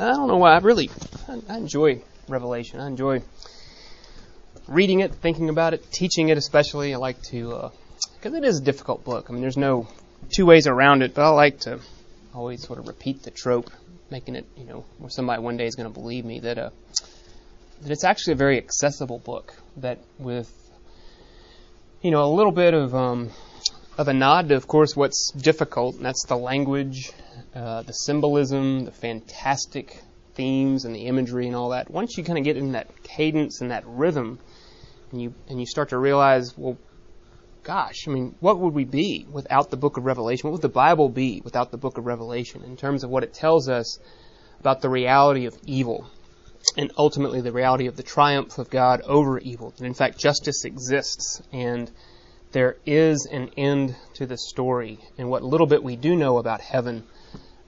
I don't know why. I really, I, I enjoy Revelation. I enjoy reading it, thinking about it, teaching it especially. I like to, because uh, it is a difficult book. I mean, there's no two ways around it, but I like to always sort of repeat the trope, making it, you know, where somebody one day is going to believe me that, uh, that it's actually a very accessible book that with, you know, a little bit of, um, of a nod to, of course, what's difficult, and that's the language, uh, the symbolism, the fantastic themes and the imagery and all that. Once you kind of get in that cadence and that rhythm, and you and you start to realize, well, gosh, I mean, what would we be without the book of Revelation? What would the Bible be without the book of Revelation in terms of what it tells us about the reality of evil and ultimately the reality of the triumph of God over evil? And in fact, justice exists and there is an end to the story. And what little bit we do know about heaven,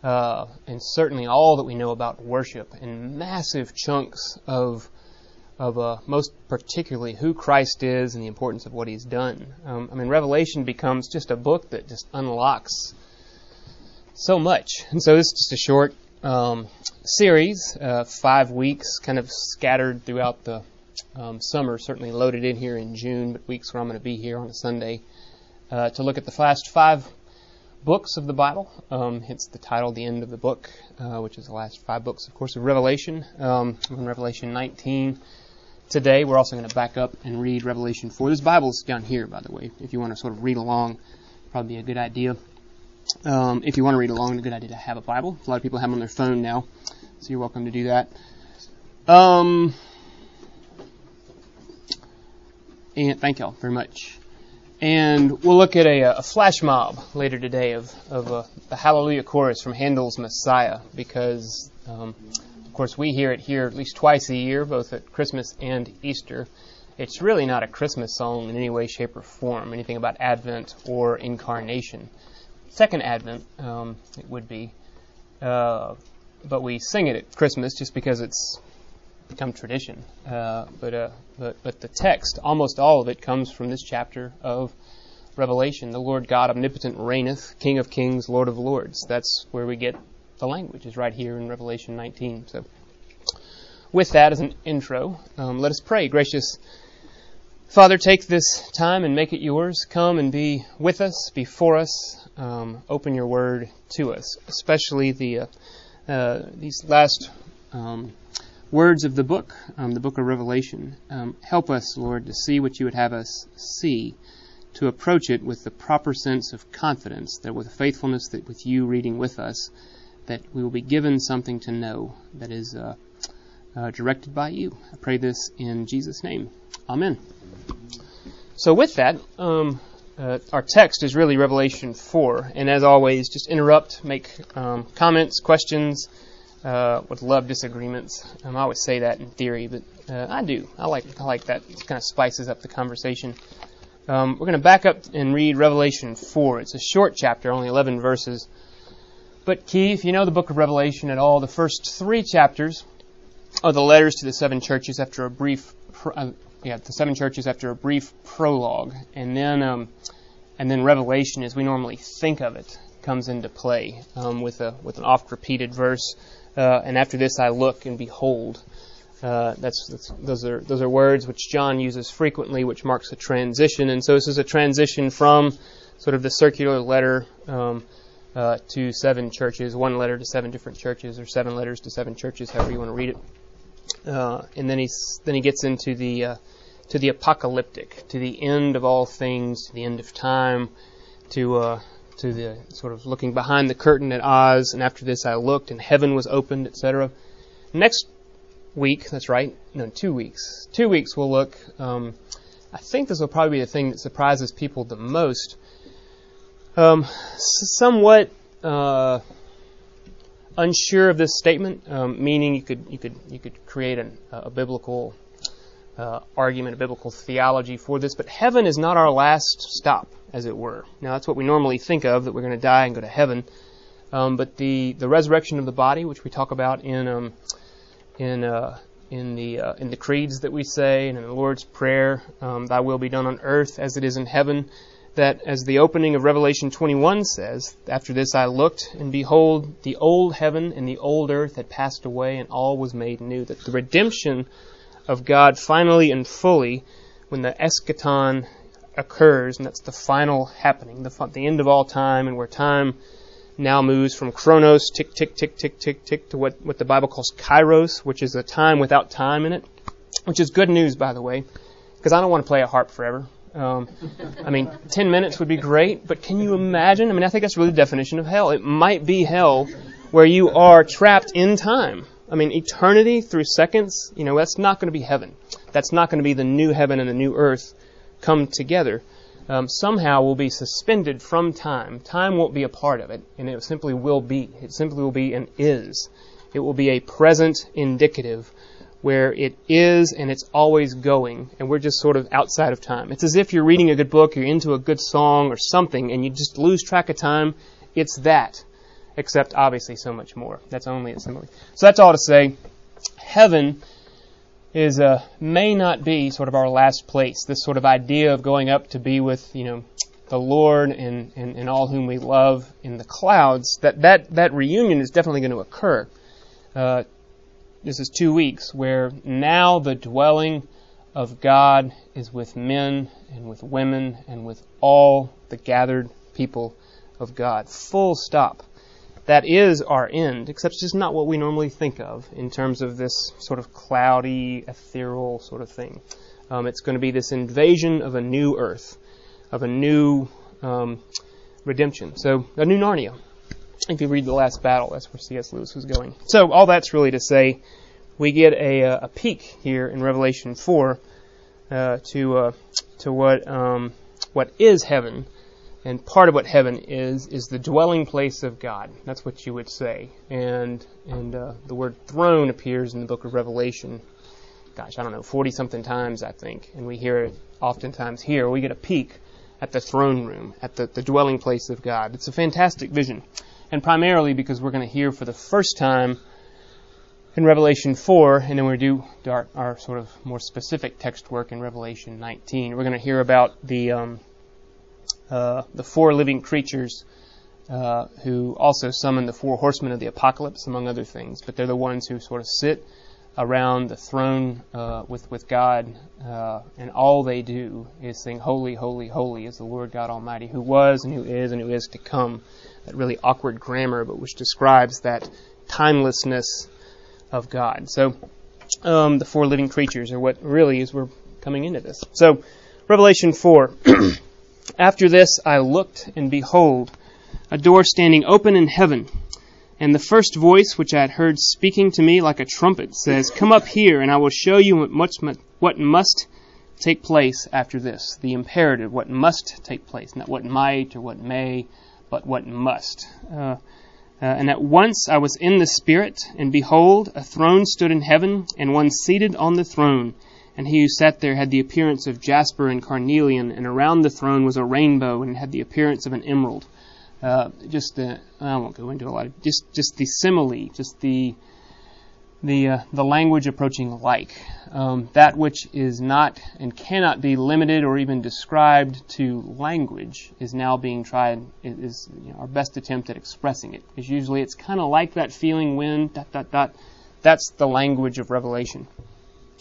uh, and certainly all that we know about worship, and massive chunks of of uh, most particularly who Christ is and the importance of what He's done. Um, I mean, Revelation becomes just a book that just unlocks so much. And so this is just a short um, series, uh, five weeks, kind of scattered throughout the um, summer. Certainly loaded in here in June, but weeks where I'm going to be here on a Sunday uh, to look at the last five books of the Bible. Um, hence the title, the end of the book, uh, which is the last five books, of course, of Revelation. Um, in Revelation 19 today. We're also going to back up and read Revelation 4. This Bible's down here, by the way, if you want to sort of read along. Probably a good idea. Um, if you want to read along, a good idea to have a Bible. A lot of people have them on their phone now, so you're welcome to do that. Um, and thank y'all very much. And we'll look at a, a flash mob later today of, of uh, the Hallelujah chorus from Handel's Messiah, because um, of course, we hear it here at least twice a year, both at Christmas and Easter. It's really not a Christmas song in any way, shape, or form, anything about Advent or incarnation. Second Advent, um, it would be. Uh, but we sing it at Christmas just because it's become tradition. Uh, but, uh, but, but the text, almost all of it, comes from this chapter of Revelation. The Lord God omnipotent reigneth, King of kings, Lord of lords. That's where we get the language is right here in Revelation 19. So, with that as an intro, um, let us pray. Gracious Father, take this time and make it yours. Come and be with us, before us. Um, open your word to us, especially the uh, uh, these last um, words of the book, um, the book of Revelation. Um, help us, Lord, to see what you would have us see, to approach it with the proper sense of confidence, that with faithfulness, that with you reading with us, that we will be given something to know that is uh, uh, directed by you. I pray this in Jesus' name. Amen. So, with that, um, uh, our text is really Revelation 4. And as always, just interrupt, make um, comments, questions. Uh, would love disagreements. Um, I always say that in theory, but uh, I do. I like I like that. It kind of spices up the conversation. Um, we're going to back up and read Revelation 4. It's a short chapter, only 11 verses. But key, if you know the book of Revelation at all, the first three chapters are the letters to the seven churches after a brief, uh, yeah, the seven churches after a brief prologue, and then, um, and then Revelation, as we normally think of it, comes into play um, with a with an oft-repeated verse. Uh, and after this, I look and behold. Uh, that's, that's, those are those are words which John uses frequently, which marks a transition. And so this is a transition from sort of the circular letter. Um, uh, to seven churches, one letter to seven different churches, or seven letters to seven churches, however you want to read it. Uh, and then he's then he gets into the uh, to the apocalyptic, to the end of all things, to the end of time, to uh, to the sort of looking behind the curtain at Oz. And after this, I looked, and heaven was opened, etc. Next week, that's right, no, two weeks. Two weeks we'll look. Um, I think this will probably be the thing that surprises people the most um, somewhat uh, unsure of this statement, um, meaning you could you could you could create an, a biblical uh, argument, of biblical theology for this. But heaven is not our last stop, as it were. Now that's what we normally think of that we're going to die and go to heaven. Um, but the the resurrection of the body, which we talk about in um, in uh, in the uh, in the creeds that we say and in the Lord's prayer, um, "Thy will be done on earth as it is in heaven." that, as the opening of Revelation 21 says, after this I looked, and behold, the old heaven and the old earth had passed away, and all was made new. That the redemption of God finally and fully, when the eschaton occurs, and that's the final happening, the, the end of all time, and where time now moves from chronos, tick, tick, tick, tick, tick, tick, to what, what the Bible calls kairos, which is a time without time in it, which is good news, by the way, because I don't want to play a harp forever. Um, I mean, 10 minutes would be great, but can you imagine? I mean, I think that's really the definition of hell. It might be hell where you are trapped in time. I mean, eternity through seconds, you know, that's not going to be heaven. That's not going to be the new heaven and the new earth come together. Um, somehow will be suspended from time. Time won't be a part of it, and it simply will be. It simply will be and is. It will be a present indicative where it is and it's always going, and we're just sort of outside of time. It's as if you're reading a good book, you're into a good song or something, and you just lose track of time. It's that, except obviously so much more. That's only a simile. So that's all to say. Heaven is uh, may not be sort of our last place. This sort of idea of going up to be with you know the Lord and, and, and all whom we love in the clouds. That that that reunion is definitely going to occur. Uh, this is two weeks where now the dwelling of God is with men and with women and with all the gathered people of God. Full stop. That is our end, except it's just not what we normally think of in terms of this sort of cloudy, ethereal sort of thing. Um, it's going to be this invasion of a new earth, of a new um, redemption. So, a new Narnia if you read The Last Battle, that's where C.S. Lewis was going. So all that's really to say, we get a, uh, a peek here in Revelation 4 uh, to uh, to what um, what is heaven, and part of what heaven is is the dwelling place of God. That's what you would say, and and uh, the word throne appears in the book of Revelation. Gosh, I don't know, forty something times I think, and we hear it oftentimes here. We get a peek at the throne room, at the, the dwelling place of God. It's a fantastic vision and primarily because we're going to hear for the first time in Revelation 4, and then we do our, our, sort of more specific text work in Revelation 19. We're going to hear about the um, uh, the four living creatures uh, who also summon the four horsemen of the apocalypse, among other things. But they're the ones who sort of sit around the throne uh, with with God, uh, and all they do is sing, "Holy, holy, holy is the Lord God Almighty, who was and who is and who is to come." That really awkward grammar, but which describes that timelessness of God. So, um, the four living creatures are what really is we're coming into this. So, Revelation 4. After this I looked, and behold, a door standing open in heaven. And the first voice which I had heard speaking to me like a trumpet says, Come up here, and I will show you what, much, what must take place after this. The imperative, what must take place, not what might or what may, but what must. Uh, uh, and at once I was in the Spirit, and behold, a throne stood in heaven, and one seated on the throne. And he who sat there had the appearance of jasper and carnelian, and around the throne was a rainbow, and had the appearance of an emerald. Uh, just the, I won't go into a lot of just just the simile, just the the uh, the language approaching like. Um, that which is not and cannot be limited or even described to language is now being tried is you know, our best attempt at expressing it. Is usually it's kind of like that feeling when dot dot dot that's the language of revelation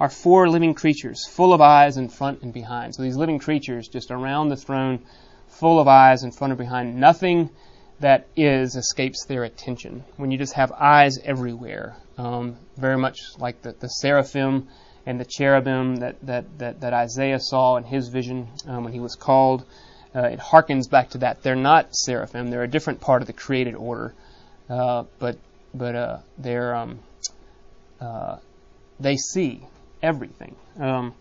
are four living creatures, full of eyes in front and behind. So these living creatures just around the throne, full of eyes in front and behind. Nothing that is escapes their attention. When you just have eyes everywhere, um, very much like the, the seraphim and the cherubim that, that, that, that Isaiah saw in his vision um, when he was called. Uh, it harkens back to that. They're not seraphim. They're a different part of the created order, uh, but but uh, they're um, uh, they see everything. Um,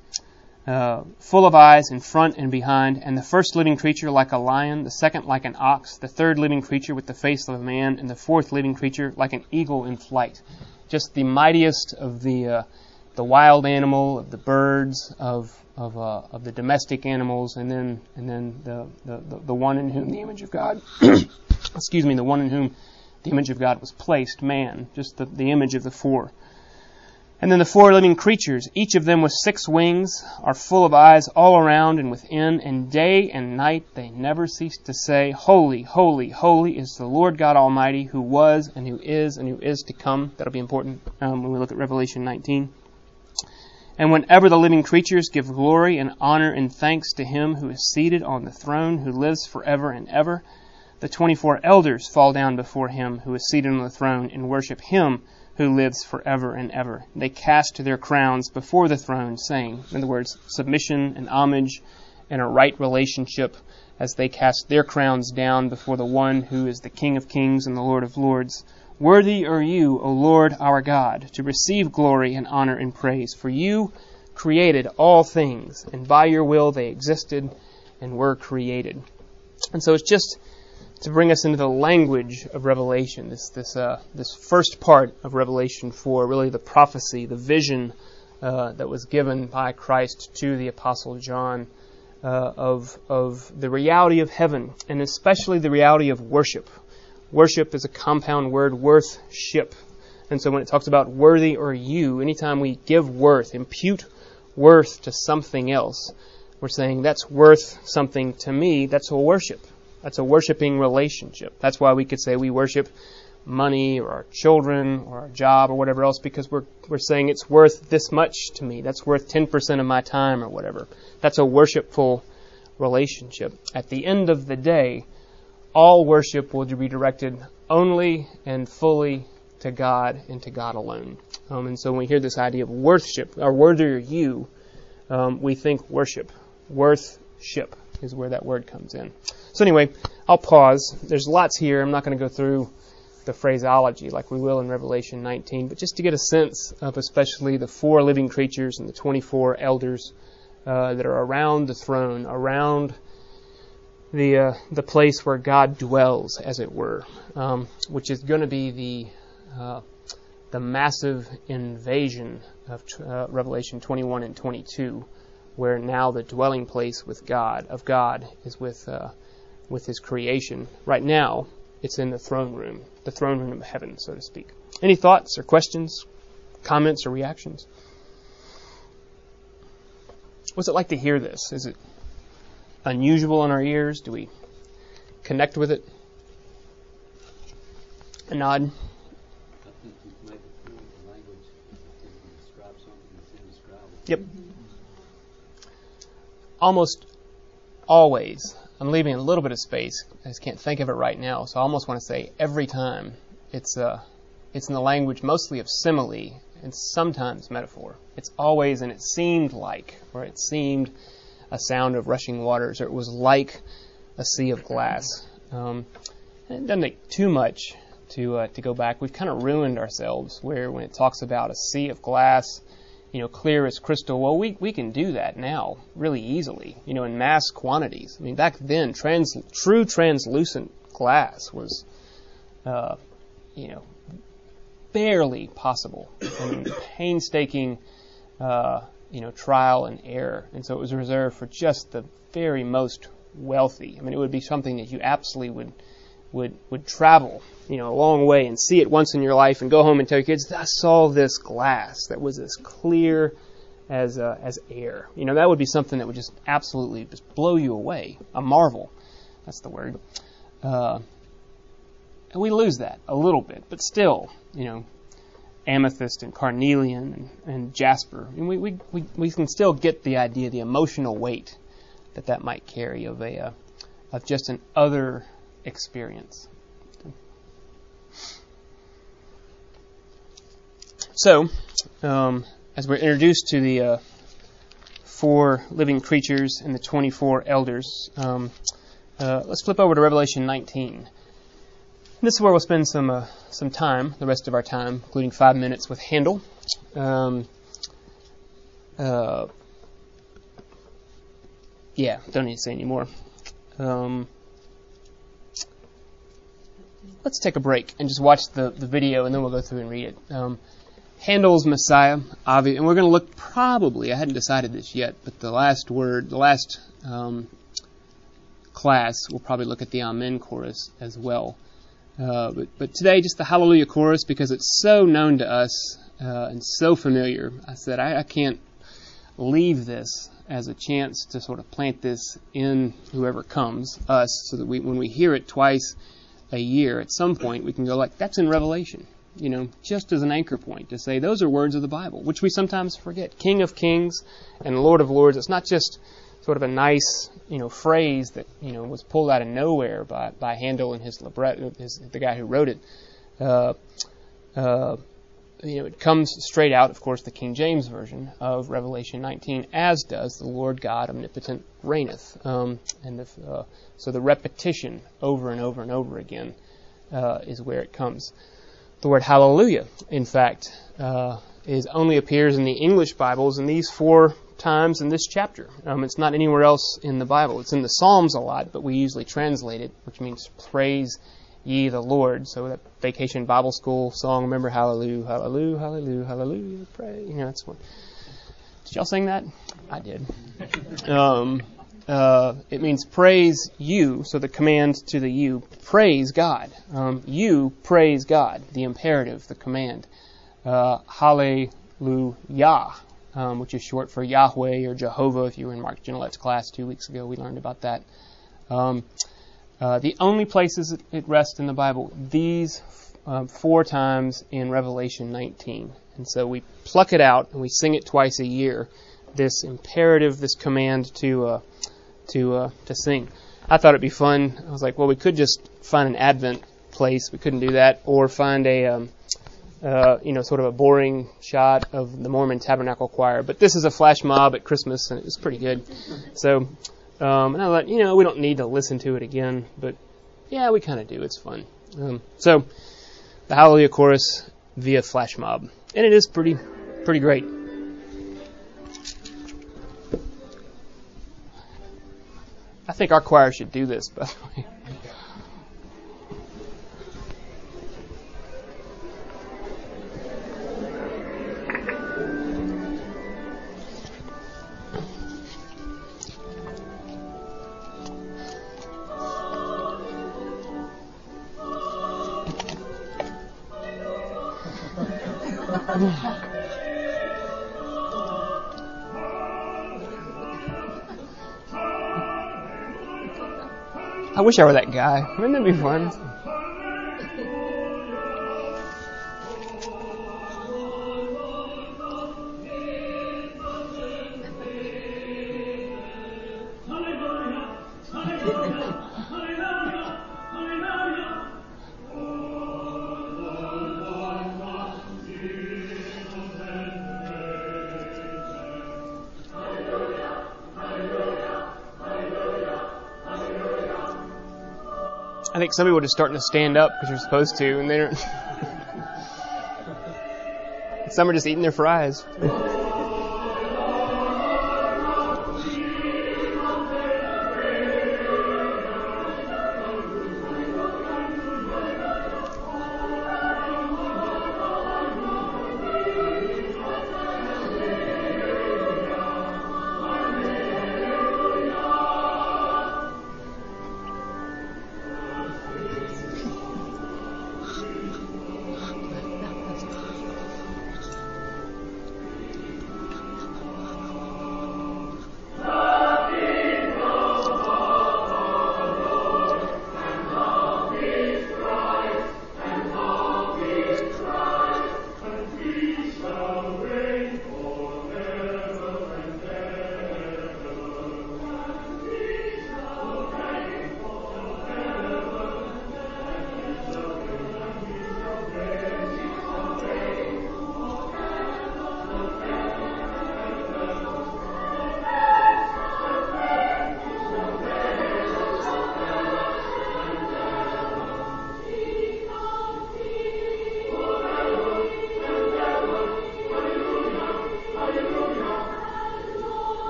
uh, full of eyes in front and behind, and the first living creature like a lion, the second like an ox, the third living creature with the face of a man, and the fourth living creature like an eagle in flight. Just the mightiest of the uh, the wild animal, of the birds, of of, uh, of the domestic animals, and then and then the, the, the, one in whom the image of God, excuse me, the one in whom the image of God was placed, man, just the, the image of the four. And then the four living creatures, each of them with six wings, are full of eyes all around and within, and day and night they never cease to say, Holy, holy, holy is the Lord God Almighty, who was and who is and who is to come. That'll be important um, when we look at Revelation 19. And whenever the living creatures give glory and honor and thanks to him who is seated on the throne, who lives forever and ever, the twenty four elders fall down before him who is seated on the throne and worship him who lives forever and ever. They cast their crowns before the throne, saying, in other words, submission and homage and a right relationship as they cast their crowns down before the one who is the King of kings and the Lord of lords. Worthy are you, O Lord our God, to receive glory and honor and praise, for you created all things, and by your will they existed and were created. And so it's just to bring us into the language of Revelation, this this uh, this first part of Revelation four, really the prophecy, the vision uh, that was given by Christ to the Apostle John uh, of of the reality of heaven, and especially the reality of worship. Worship is a compound word, worth ship. And so when it talks about worthy or you, anytime we give worth, impute worth to something else, we're saying that's worth something to me. That's a worship. That's a worshiping relationship. That's why we could say we worship money or our children or our job or whatever else because we're, we're saying it's worth this much to me. That's worth 10% of my time or whatever. That's a worshipful relationship. At the end of the day, all worship will be directed only and fully to God and to God alone. Um, and so when we hear this idea of worship, or worthy are you, um, we think worship. Worthship is where that word comes in. So anyway, I'll pause. There's lots here. I'm not going to go through the phraseology like we will in Revelation 19, but just to get a sense of especially the four living creatures and the 24 elders uh, that are around the throne, around the uh, the place where God dwells, as it were, um, which is going to be the uh, the massive invasion of uh, Revelation 21 and 22, where now the dwelling place with God of God is with uh, with His creation. Right now, it's in the throne room, the throne room of heaven, so to speak. Any thoughts or questions, comments or reactions? What's it like to hear this? Is it unusual in our ears? Do we connect with it? A nod. Yep. Almost always. I'm leaving a little bit of space. I just can't think of it right now, so I almost want to say every time it's uh, it's in the language mostly of simile and sometimes metaphor. It's always and it seemed like, or it seemed a sound of rushing waters, or it was like a sea of glass. Um, it doesn't take too much to uh, to go back. We've kind of ruined ourselves where when it talks about a sea of glass, you know, clear as crystal. Well, we we can do that now really easily, you know, in mass quantities. I mean, back then, trans, true translucent glass was, uh, you know, barely possible. I mean, painstaking. Uh, you know, trial and error. And so it was reserved for just the very most wealthy. I mean, it would be something that you absolutely would would would travel, you know, a long way and see it once in your life and go home and tell your kids, I saw this glass that was as clear as uh, as air. You know, that would be something that would just absolutely just blow you away. A marvel. That's the word. Uh, and we lose that a little bit, but still, you know, amethyst and carnelian and, and jasper. We, we, we, we, can still get the idea, the emotional weight that that might carry of a uh, of just an other experience. So, um, as we're introduced to the uh, four living creatures and the 24 elders, um, uh, let's flip over to Revelation 19. This is where we'll spend some uh, some time, the rest of our time, including five minutes with Handel. Um, uh, yeah, don't need to say anymore. Um, let's take a break and just watch the, the video, and then we'll go through and read it. Um, Handel's Messiah, obvi- and we're going to look probably, I hadn't decided this yet, but the last word, the last um, class, we'll probably look at the Amen chorus as well. Uh, but, but today, just the Hallelujah chorus, because it's so known to us uh, and so familiar. I said, I, I can't leave this as a chance to sort of plant this in whoever comes, us, so that we, when we hear it twice a year, at some point, we can go like, that's in Revelation you know, just as an anchor point to say those are words of the Bible, which we sometimes forget. King of Kings and Lord of Lords. It's not just sort of a nice, you know, phrase that you know was pulled out of nowhere by by Handel and his libretto, his, the guy who wrote it. Uh, uh, you know, it comes straight out, of course, the King James version of Revelation 19, as does the Lord God omnipotent reigneth. Um, and the, uh, so the repetition over and over and over again uh, is where it comes. The word hallelujah, in fact, uh, is only appears in the English Bibles in these four times in this chapter. Um, it's not anywhere else in the Bible. It's in the Psalms a lot, but we usually translate it, which means praise ye the Lord. So that vacation Bible school song, remember hallelujah, hallelujah, hallelujah, hallelujah, pray. You know, that's one. Did y'all sing that? I did. Um, uh, it means praise you. So the command to the you, praise God. Um, you praise God. The imperative, the command. Uh, hallelujah, um, which is short for Yahweh or Jehovah. If you were in Mark Genolet's class two weeks ago, we learned about that. Uh, the only places it, it, rests in the Bible, these uh, four times in Revelation 19. And so we pluck it out and we sing it twice a year. This imperative, this command to uh, to uh, to sing. I thought it'd be fun. I was like, well, we could just find an Advent place. We couldn't do that, or find a um, uh, you know sort of a boring shot of the Mormon Tabernacle Choir. But this is a flash mob at Christmas, and it was pretty good. So, um, and I thought, you know, we don't need to listen to it again, but yeah, we kind of do. It's fun. Um, so, the Hallelujah chorus via flash mob, and it is pretty pretty great. I think our choir should do this, by the way. Wish I were that guy. Wouldn't that be fun? Think some people are just starting to stand up because you're supposed to, and they don't. some are just eating their fries.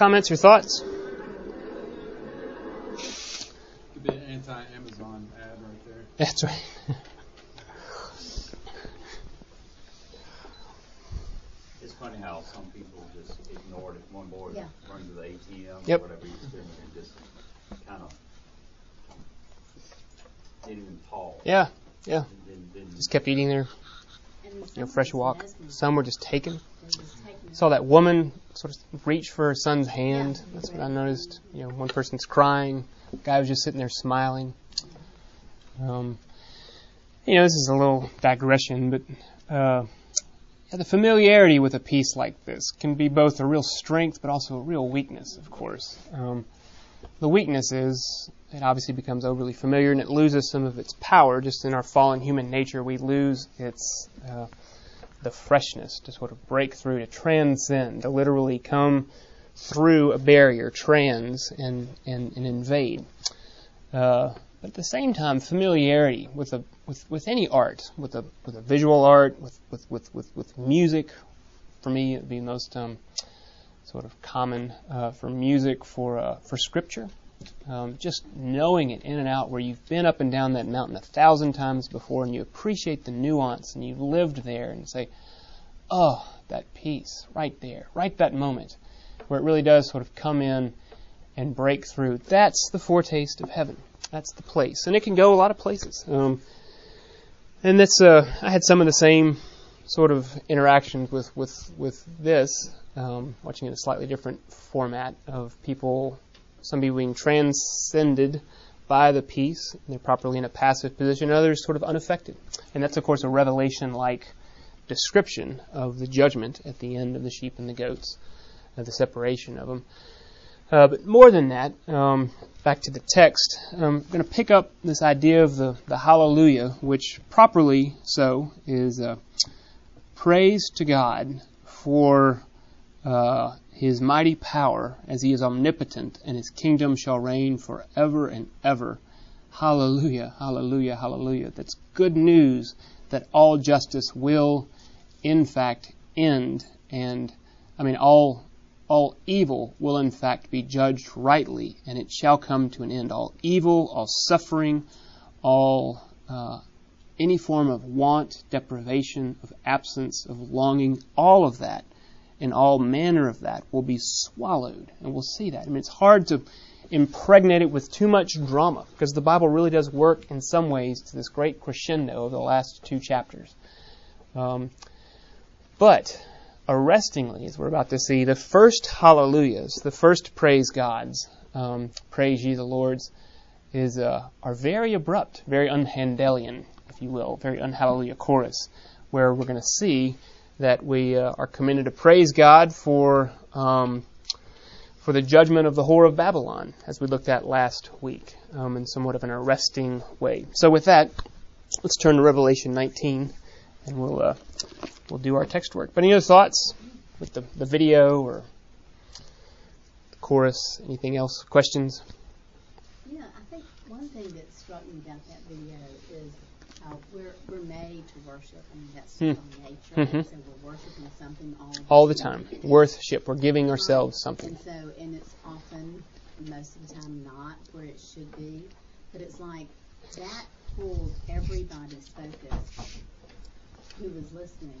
Comments or thoughts? Could be an anti-Amazon ad right there. That's right. It's funny how some people just ignored it. One boy Yeah. run to the ATM Yep. or whatever he's doing and just kind of didn't even talk. Yeah, yeah. Didn't, didn't, Just kept eating their And you know, fresh walk. Some were just taken. They was taken Saw that woman sort of reach for her son's hand. Yeah. That's what I noticed. You know, one person's crying. The guy was just sitting there smiling. Um, you know, this is a little digression, but uh, yeah, the familiarity with a piece like this can be both a real strength, but also a real weakness, of course. Um, the weakness is it obviously becomes overly familiar and it loses some of its power. Just in our fallen human nature, we lose its uh, the freshness to sort of break through, to transcend, to literally come through a barrier, trans, and, and, and invade. Uh, but at the same time, familiarity with a with, with any art, with a with a visual art, with with, with, with, with music, for me, it would be most um, sort of common uh, for music for uh, for scripture. Um, just knowing it in and out, where you've been up and down that mountain a thousand times before, and you appreciate the nuance, and you've lived there, and say, "Oh, that peace right there, right that moment," where it really does sort of come in and break through. That's the foretaste of heaven. That's the place, and it can go a lot of places. Um, and that's uh, I had some of the same sort of interactions with with with this, um, watching in a slightly different format of people, some people being transcended by the peace, they're properly in a passive position, others sort of unaffected. And that's of course a revelation-like description of the judgment at the end of the sheep and the goats, uh, the separation of them. Uh, but more than that, um, back to the text, I'm going to pick up this idea of the, the hallelujah, which properly so is uh, praise to God for uh, his mighty power as he is omnipotent and his kingdom shall reign forever and ever. Hallelujah, hallelujah, hallelujah. That's good news that all justice will, in fact, end. And, I mean, all all evil will in fact be judged rightly, and it shall come to an end. All evil, all suffering, all uh, any form of want, deprivation, of absence, of longing, all of that, and all manner of that will be swallowed, and we'll see that. I mean, it's hard to impregnate it with too much drama because the Bible really does work in some ways to this great crescendo of the last two chapters. Um, but arrestingly, as we're about to see, the first hallelujahs, the first praise gods, um, praise ye the Lords, is uh, are very abrupt, very unhandelian, if you will, very unhallelujah chorus, where we're going to see that we uh, are commanded to praise God for um, for the judgment of the whore of Babylon, as we looked at last week, um, in somewhat of an arresting way. So, with that, let's turn to Revelation 19, and we'll uh, we'll do our text work. But any other thoughts with the, the video or the chorus? Anything else? Questions? Yeah, I think one thing that struck me about that video is how we're we're made to worship. I mean, that's Hmm. nature. Mhm. So we're worshiping something all All the time. Worship. We're giving ourselves something. And so, and it's often, most of the time, not where it should be. But it's like that pulled everybody's focus who was listening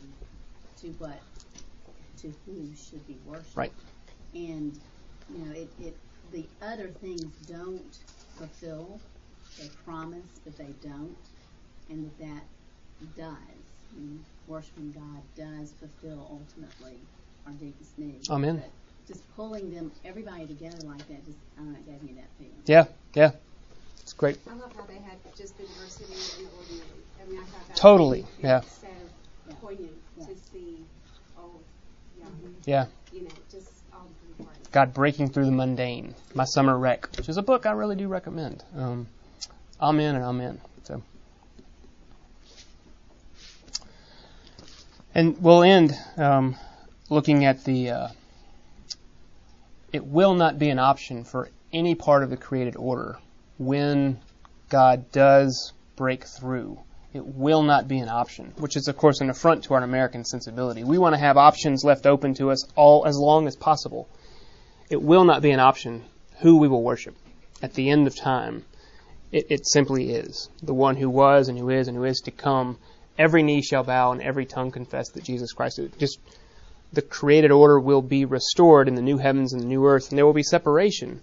to what, to who should be worshipped. Right. And you know, it, it the other things don't fulfill. They promise, but they don't, and that that does. I worshiping God does fulfill ultimately our deepest needs. Amen. But just pulling them, everybody together like that, just I don't know, gave me that feeling. Yeah, yeah. It's great. I love how they had just the diversity and the ordinary. I mean, I thought that Totally, was yeah. so poignant Yeah. to see, oh, yeah, Yeah. you know, just all the parts. God Breaking Through the Mundane, My Summer Wreck, which is a book I really do recommend. Um, amen and amen. So, and we'll end um, looking at the. Uh, it will not be an option for any part of the created order when God does break through. It will not be an option, which is of course an affront to our American sensibility. We want to have options left open to us all as long as possible it will not be an option who we will worship. At the end of time, it, it simply is. The one who was and who is and who is to come. Every knee shall bow and every tongue confess that Jesus Christ is. Just the created order will be restored in the new heavens and the new earth, and there will be separation.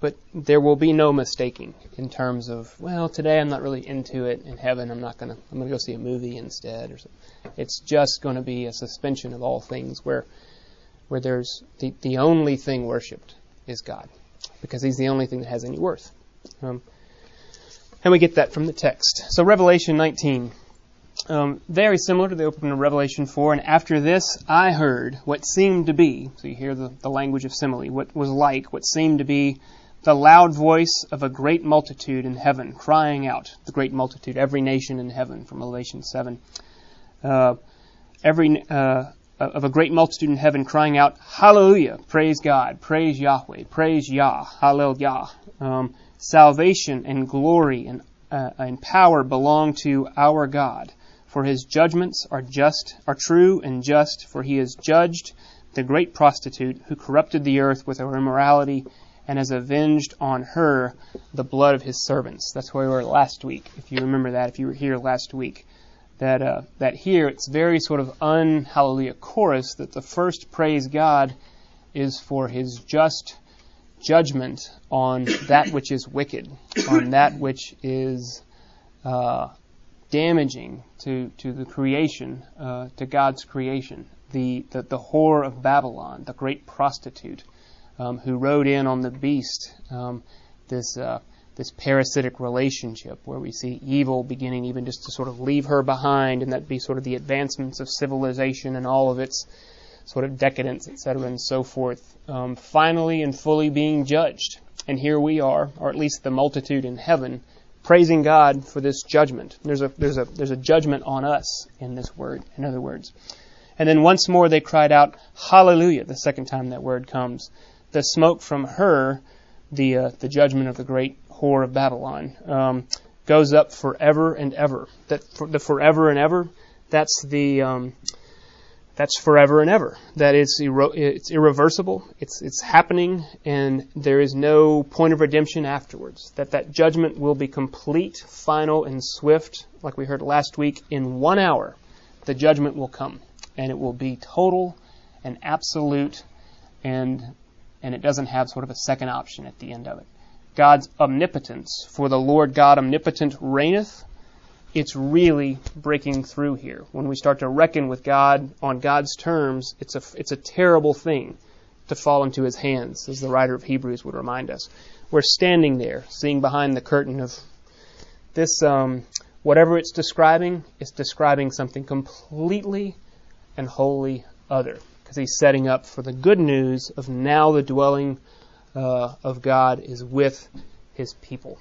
But there will be no mistaking in terms of, well, today I'm not really into it. In heaven, I'm not gonna. I'm gonna go see a movie instead, or something. It's just going to be a suspension of all things, where, where there's the the only thing worshipped is God, because He's the only thing that has any worth. Um, and we get that from the text. So Revelation 19. Um, very similar to the opening of Revelation 4. And after this, I heard what seemed to be, so you hear the, the language of simile, what was like, what seemed to be the loud voice of a great multitude in heaven, crying out, the great multitude, every nation in heaven, from Revelation 7. Uh, every, uh, of a great multitude in heaven crying out, Hallelujah, praise God, praise Yahweh, praise Yah, Hallelujah. Um, salvation and glory and, uh, and power belong to our God. For his judgments are just, are true and just, for he has judged the great prostitute who corrupted the earth with her immorality and has avenged on her the blood of his servants. That's where we were last week, if you remember that, if you were here last week. That, uh, that here it's very sort of un hallelujah chorus that the first praise God is for his just judgment on that which is wicked, on that which is uh, damaging to, to the creation, uh, to God's creation. The, the, the whore of Babylon, the great prostitute, um, who rode in on the beast, um, this, uh, this parasitic relationship where we see evil beginning even just to sort of leave her behind, and that be sort of the advancements of civilization and all of its sort of decadence, etc., and so forth, um, finally and fully being judged. And here we are, or at least the multitude in heaven, praising God for this judgment. There's a, there's a, there's a judgment on us in this word, in other words. And then once more they cried out, Hallelujah, the second time that word comes. The smoke from her, the, uh, the judgment of the great whore of Babylon, um, goes up forever and ever. That for the forever and ever, that's the, um, that's forever and ever. That is irre- it's irreversible. It's it's happening, and there is no point of redemption afterwards. That that judgment will be complete, final, and swift, like we heard last week. In one hour, the judgment will come, and it will be total and absolute, and and it doesn't have sort of a second option at the end of it. God's omnipotence, for the Lord God omnipotent reigneth it's really breaking through here. When we start to reckon with God on God's terms, it's a, it's a terrible thing to fall into his hands, as the writer of Hebrews would remind us. We're standing there, seeing behind the curtain of this, um, whatever it's describing, it's describing something completely and wholly other. Because he's setting up for the good news of now the dwelling uh, of God is with his people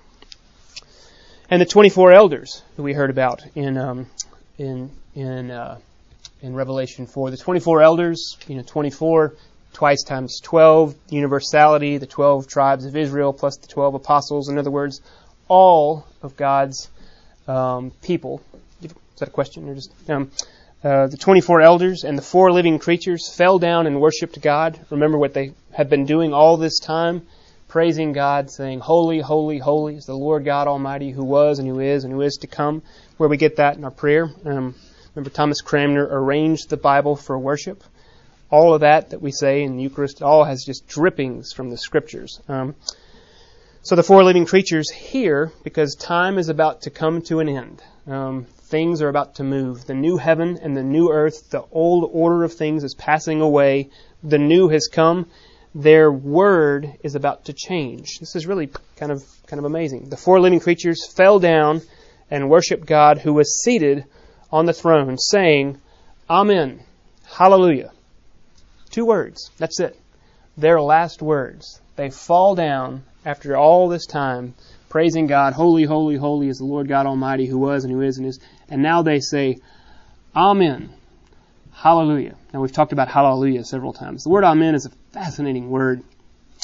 and the 24 elders that we heard about in um, in in uh, in Revelation 4. The 24 elders, you know, 24 twice times 12, universality, the 12 tribes of Israel plus the 12 apostles. In other words, all of God's um, people. Is that a question or just? Um, uh, the 24 elders and the four living creatures fell down and worshipped God. Remember what they had been doing all this time praising God, saying, Holy, holy, holy is the Lord God Almighty who was and who is and who is to come, where we get that in our prayer. Um, remember, Thomas Cranmer arranged the Bible for worship. All of that that we say in the Eucharist, all has just drippings from the Scriptures. Um, so the four living creatures here, because time is about to come to an end. Um, things are about to move. The new heaven and the new earth, the old order of things is passing away. The new has come, their word is about to change. This is really kind of kind of amazing. The four living creatures fell down and worshiped God who was seated on the throne, saying, Amen. Hallelujah. Two words. That's it. Their last words. They fall down after all this time, praising God, Holy, holy, holy is the Lord God Almighty who was and who is and is. And now they say, Amen. Hallelujah. Now we've talked about hallelujah several times. The word amen is a fascinating word.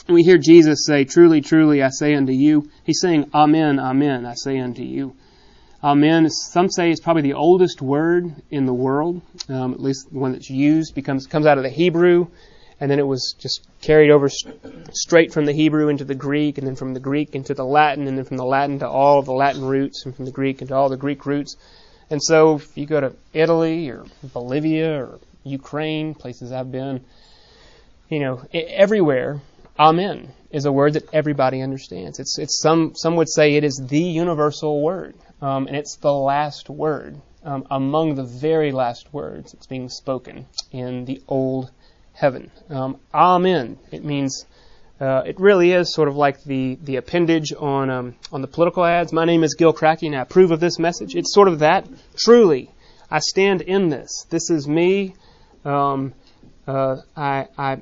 We hear Jesus say, Truly, truly, I say unto you. He's saying, Amen, Amen, I say unto you. Amen, some say is probably the oldest word in the world, um, at least one that's used, becomes, comes out of the Hebrew, and then it was just carried over st- straight from the Hebrew into the Greek, and then from the Greek into the Latin, and then from the Latin to all the Latin roots, and from the Greek into all the Greek roots. And so, if you go to Italy or Bolivia or Ukraine, places I've been, you know, everywhere, Amen is a word that everybody understands. It's, it's some, some would say it is the universal word, um, and it's the last word um, among the very last words that's being spoken in the old heaven. Um, amen. It means uh, it really is sort of like the the appendage on um, on the political ads. My name is Gil Cracky, and I approve of this message. It's sort of that. Truly, I stand in this. This is me. Um, uh, I, I,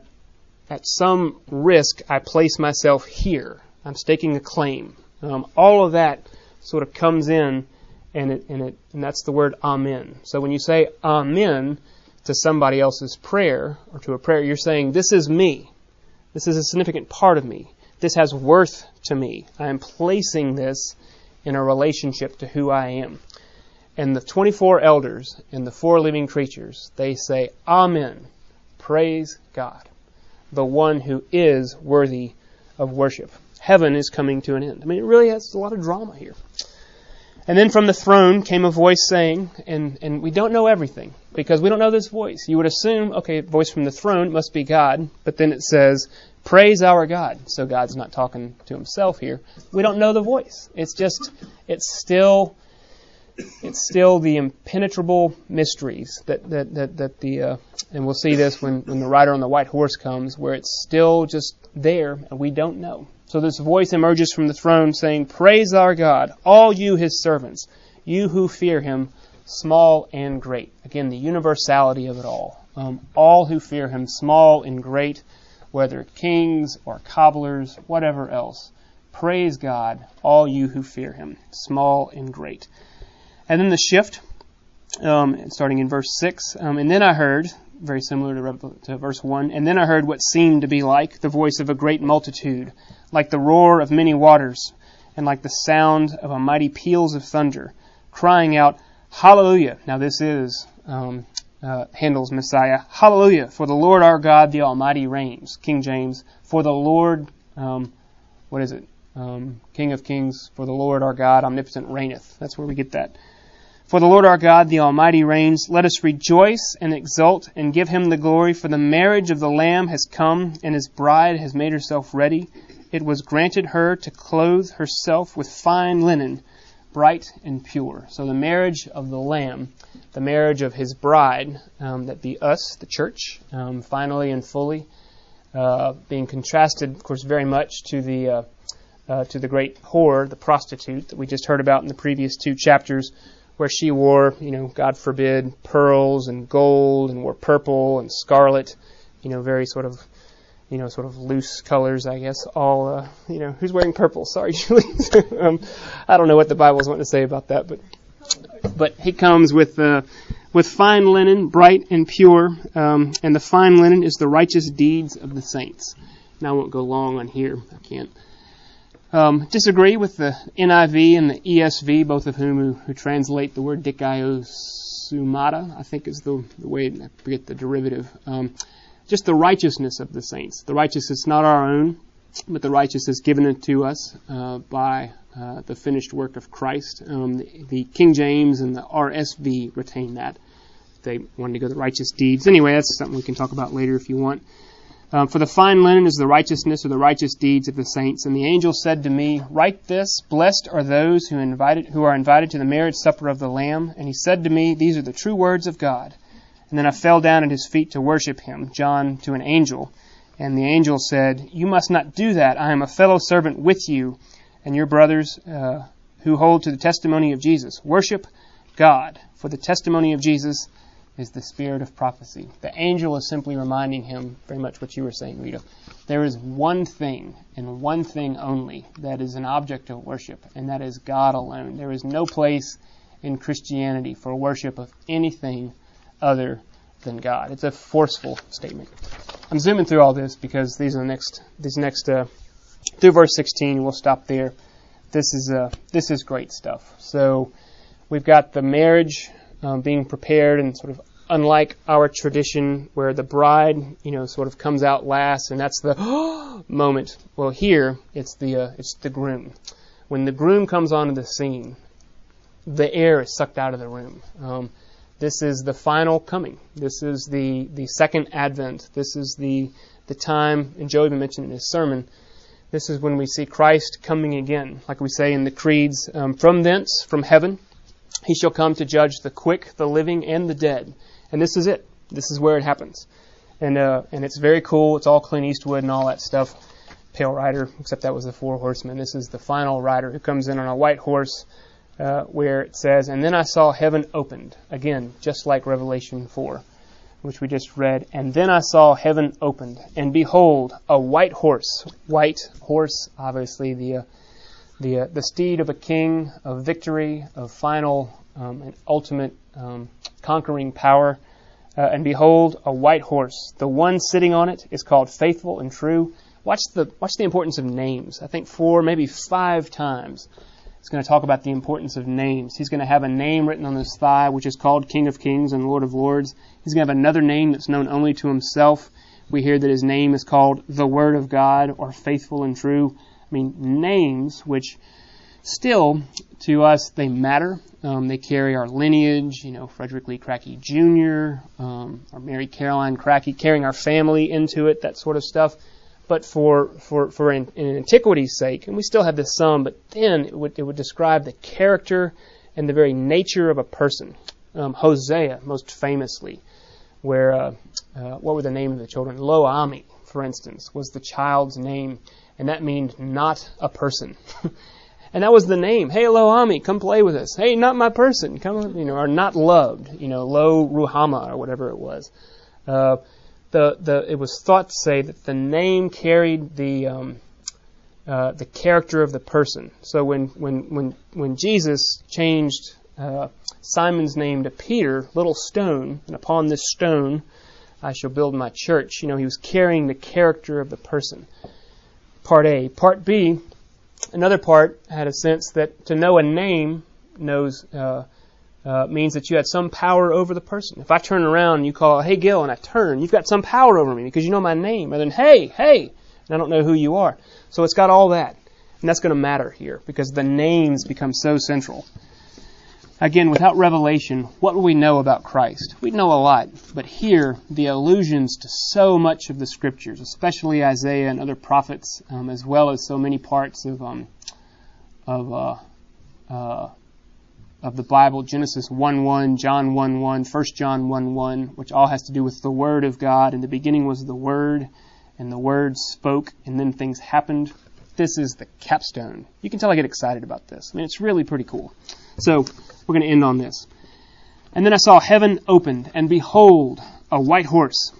at some risk, I place myself here. I'm staking a claim. Um, all of that sort of comes in, and it, and it and that's the word Amen. So when you say Amen to somebody else's prayer or to a prayer, you're saying, This is me. This is a significant part of me. This has worth to me. I am placing this in a relationship to who I am. And the 24 elders and the four living creatures, they say, Amen. Praise God, the one who is worthy of worship. Heaven is coming to an end. I mean, it really has a lot of drama here. And then from the throne came a voice saying, and, and we don't know everything because we don't know this voice. You would assume, okay, voice from the throne must be God, but then it says, praise our God. So God's not talking to himself here. We don't know the voice. It's just, it's still, it's still the impenetrable mysteries that, that, that, that the, uh, and we'll see this when, when the rider on the white horse comes, where it's still just there and we don't know. So this voice emerges from the throne saying, Praise our God, all you his servants, you who fear him, small and great. Again, the universality of it all. Um, all who fear him, small and great, whether kings or cobblers, whatever else. Praise God, all you who fear him, small and great. And then the shift, um, starting in verse 6. Um, and then I heard, very similar to, to verse 1, and then I heard what seemed to be like the voice of a great multitude like the roar of many waters, and like the sound of a mighty peals of thunder, crying out, Hallelujah! Now this is um, uh, Handel's Messiah. Hallelujah! For the Lord our God, the Almighty reigns. King James. For the Lord, um, what is it? Um, King of Kings. For the Lord our God, omnipotent reigneth. That's where we get that. For the Lord our God, the Almighty reigns. Let us rejoice and exult and give him the glory. For the marriage of the Lamb has come, and his bride has made herself ready it was granted her to clothe herself with fine linen, bright and pure. So the marriage of the Lamb, the marriage of his bride, um, that be us, the church, um, finally and fully, uh, being contrasted, of course, very much to the uh, uh, to the great whore, the prostitute that we just heard about in the previous two chapters, where she wore, you know, God forbid, pearls and gold, and wore purple and scarlet, you know, very sort of you know, sort of loose colors, I guess. All, uh, you know, who's wearing purple? Sorry, Julie. um, I don't know what the Bible's wanting to say about that, but but he comes with uh, with fine linen, bright and pure, um, and the fine linen is the righteous deeds of the saints. Now I won't go long on here. I can't. Um, disagree with the NIV and the ESV, both of whom who, who translate the word dikaiosumata, I think is the, the way, I forget the derivative. Um, just the righteousness of the saints. The righteousness not our own, but the righteousness given to us uh, by uh, the finished work of Christ. Um, the, the, King James and the RSV retain that. They wanted to go the righteous deeds. Anyway, that's something we can talk about later if you want. Um, for the fine linen is the righteousness or the righteous deeds of the saints. And the angel said to me, Write this: Blessed are those who invited, who are invited to the marriage supper of the Lamb. And he said to me, These are the true words of God. And then I fell down at his feet to worship him, John to an angel. And the angel said, You must not do that. I am a fellow servant with you and your brothers uh, who hold to the testimony of Jesus. Worship God, for the testimony of Jesus is the spirit of prophecy. The angel is simply reminding him very much what you were saying, Rita. There is one thing and one thing only that is an object of worship, and that is God alone. There is no place in Christianity for worship of anything other than God. It's a forceful statement. I'm zooming through all this because these are the next these next uh, through verse 16. We'll stop there. This is uh, this is great stuff. So we've got the marriage um, being prepared and sort of unlike our tradition where the bride, you know, sort of comes out last, and that's the moment. Well, here it's the uh, it's the groom. When the groom comes onto the scene, the air is sucked out of the room. Um, this is the final coming. This is the the second advent. This is the the time, and Joe even mentioned in his sermon. This is when we see Christ coming again, like we say in the creeds. Um, from thence, from heaven, he shall come to judge the quick, the living, and the dead. And this is it. This is where it happens. And uh, and it's very cool. It's all Clint Eastwood and all that stuff. Pale rider, except that was the four horsemen. This is the final rider who comes in on a white horse, uh, where it says, "And then I saw heaven opened." Again, just like Revelation four, which we just read. And then I saw heaven opened, and behold, a white horse. White horse, obviously the uh, the uh, the steed of a king, of victory, of final um, and ultimate um, conquering power. Uh, and behold, a white horse. The one sitting on it is called faithful and true. Watch the watch the importance of names. I think four, maybe five times. It's going to talk about the importance of names. He's going to have a name written on his thigh, which is called King of Kings and Lord of Lords. He's going to have another name that's known only to himself. We hear that his name is called the Word of God or Faithful and True. I mean, names which still to us they matter. Um, they carry our lineage, you know, Frederick Lee Cracky Jr., um, or Mary Caroline Cracky, carrying our family into it, that sort of stuff but for for for in, in antiquity's sake, and we still have this some, but then it would it would describe the character and the very nature of a person. Um, Hosea, most famously, where uh, uh, what were the name of the children? Lo Ami, for instance, was the child's name, and that means not a person. and that was the name. Hey, Lo Ami, come play with us. Hey, not my person, come, you know, or not loved, you know, Lo Ruhama or whatever it was. Uh, the, the it was thought to say that the name carried the um, uh, the character of the person. So when when when when Jesus changed uh, Simon's name to Peter, little stone, and upon this stone I shall build my church. You know, he was carrying the character of the person. Part A. Part B. Another part had a sense that to know a name knows uh, uh, means that you had some power over the person. If I turn around and you call, hey Gil, and I turn, you've got some power over me because you know my name. Rather than, hey, hey, and I don't know who you are. So it's got all that. And that's going to matter here because the names become so central. Again, without revelation, what will we know about Christ? We know a lot, but here, the allusions to so much of the scriptures, especially Isaiah and other prophets, um, as well as so many parts of, um, of uh, uh, of the Bible, Genesis 1 1, John 1 1, 1 John 1 1, which all has to do with the Word of God. In the beginning was the Word, and the Word spoke, and then things happened. This is the capstone. You can tell I get excited about this. I mean, it's really pretty cool. So, we're going to end on this. And then I saw heaven opened, and behold, a white horse.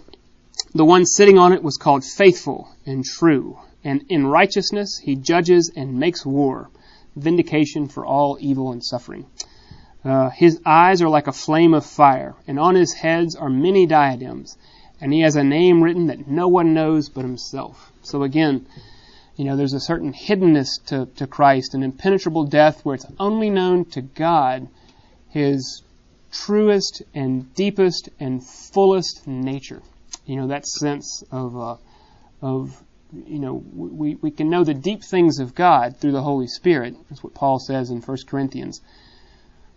The one sitting on it was called Faithful and True, and in righteousness he judges and makes war, vindication for all evil and suffering. Uh, his eyes are like a flame of fire, and on his heads are many diadems, and he has a name written that no one knows but himself. So again, you know, there's a certain hiddenness to, to Christ, an impenetrable death where it's only known to God his truest and deepest and fullest nature. You know, that sense of, uh, of you know, we, we can know the deep things of God through the Holy Spirit. That's what Paul says in 1 Corinthians.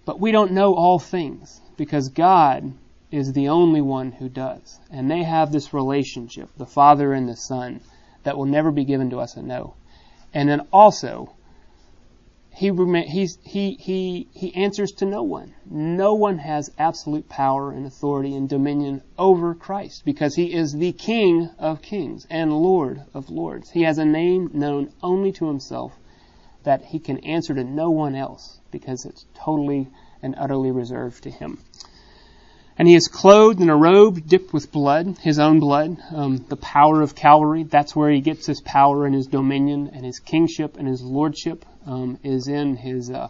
But we don't know all things because God is the only one who does. And they have this relationship, the Father and the Son, that will never be given to us to know. And then also, he, he, he, he answers to no one. No one has absolute power and authority and dominion over Christ because he is the King of kings and Lord of lords. He has a name known only to himself that he can answer to no one else because it's totally and utterly reserved to him. And he is clothed in a robe dipped with blood, his own blood, um, the power of Calvary. That's where he gets his power and his dominion and his kingship and his lordship um, is in his uh,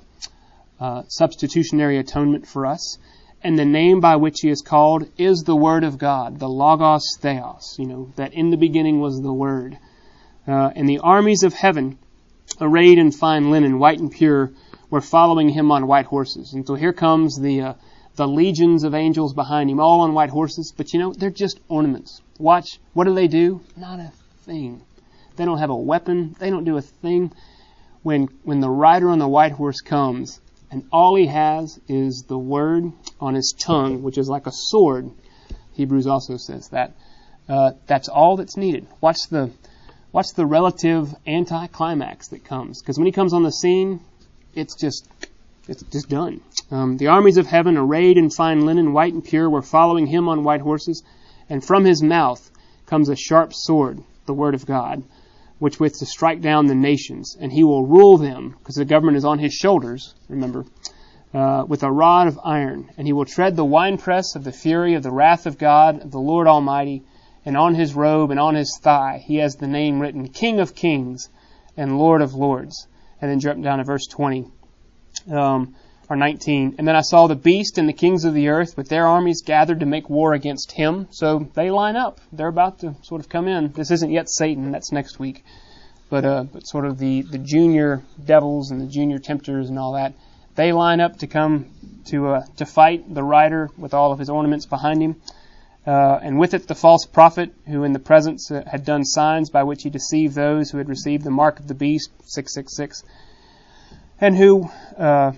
uh, substitutionary atonement for us. And the name by which he is called is the Word of God, the Logos Theos, you know, that in the beginning was the Word. Uh, and the armies of heaven, arrayed in fine linen, white and pure, were following him on white horses. And so here comes the uh, the legions of angels behind him, all on white horses. But you know, they're just ornaments. Watch, what do they do? Not a thing. They don't have a weapon. They don't do a thing. When, when the rider on the white horse comes, and all he has is the word on his tongue, which is like a sword. Hebrews also says that. Uh, that's all that's needed. Watch the, watch the relative anticlimax that comes. Because when he comes on the scene, it's just, it's just done. Um, the armies of heaven, arrayed in fine linen, white and pure, were following him on white horses, and from his mouth comes a sharp sword, the word of God, which with to strike down the nations, and he will rule them, because the government is on his shoulders, remember, uh, with a rod of iron, and he will tread the winepress of the fury of the wrath of God, of the Lord Almighty, and on his robe and on his thigh he has the name written King of Kings and Lord of Lords. And then jump down to verse 20. Um, or 19. And then I saw the beast and the kings of the earth with their armies gathered to make war against him. So they line up. They're about to sort of come in. This isn't yet Satan. That's next week. But, uh, but sort of the, the junior devils and the junior tempters and all that. They line up to come to, uh, to fight the rider with all of his ornaments behind him. Uh, and with it the false prophet, who in the presence uh, had done signs by which he deceived those who had received the mark of the beast, 666, and who uh,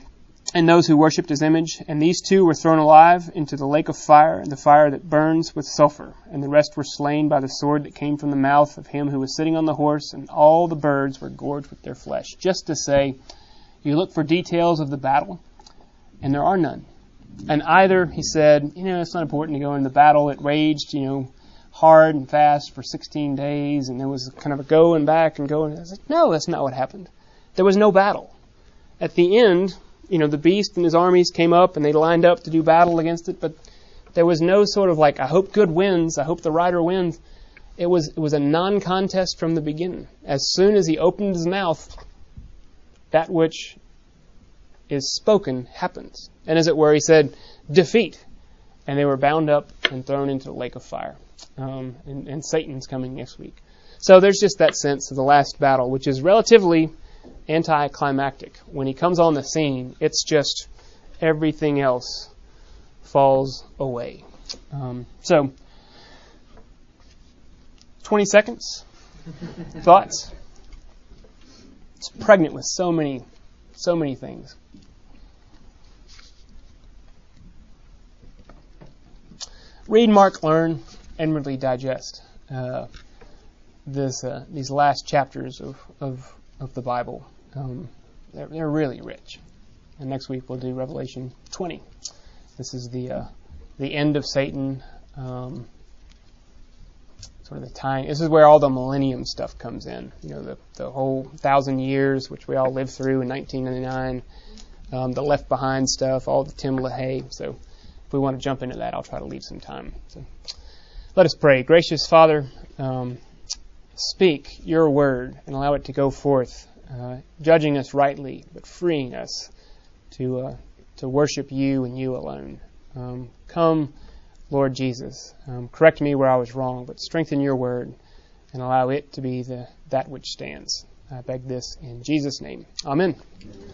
and those who worshipped his image. And these two were thrown alive into the lake of fire, the fire that burns with sulfur. And the rest were slain by the sword that came from the mouth of him who was sitting on the horse, and all the birds were gorged with their flesh. Just to say, you look for details of the battle, and there are none. And either he said, you know, it's not important to go into battle. It raged, you know, hard and fast for 16 days, and there was kind of a going back and going. I was like, no, that's not what happened. There was no battle. At the end, you know, the beast and his armies came up and they lined up to do battle against it, but there was no sort of like, I hope good wins, I hope the rider wins. It was, it was a non contest from the beginning. As soon as he opened his mouth, that which is spoken happens. And as it were, he said, defeat. And they were bound up and thrown into the lake of fire. Um, and, and Satan's coming next week. So there's just that sense of the last battle, which is relatively anticlimactic. When he comes on the scene, it's just everything else falls away. Um, so, 20 seconds. Thoughts? It's pregnant with so many, so many things. Read, mark, learn, inwardly digest. Uh, this, uh, these last chapters of, of, of the Bible. Um, they're, they're, really rich. And next week we'll do Revelation 20. This is the uh, the end of Satan. Um, sort of the time. This is where all the millennium stuff comes in. You know, the the whole thousand years which we all lived through in 1999. Um, the Left Behind stuff, all the Tim LaHaye. So, if we want to jump into that, I'll try to leave some time. So, let us pray. Gracious Father, um, speak your word and allow it to go forth uh, judging us rightly, but freeing us to uh, to worship you and you alone. Um, come, Lord Jesus, um, correct me where I was wrong, but strengthen your word and allow it to be the that which stands. I beg this in Jesus' name. Amen.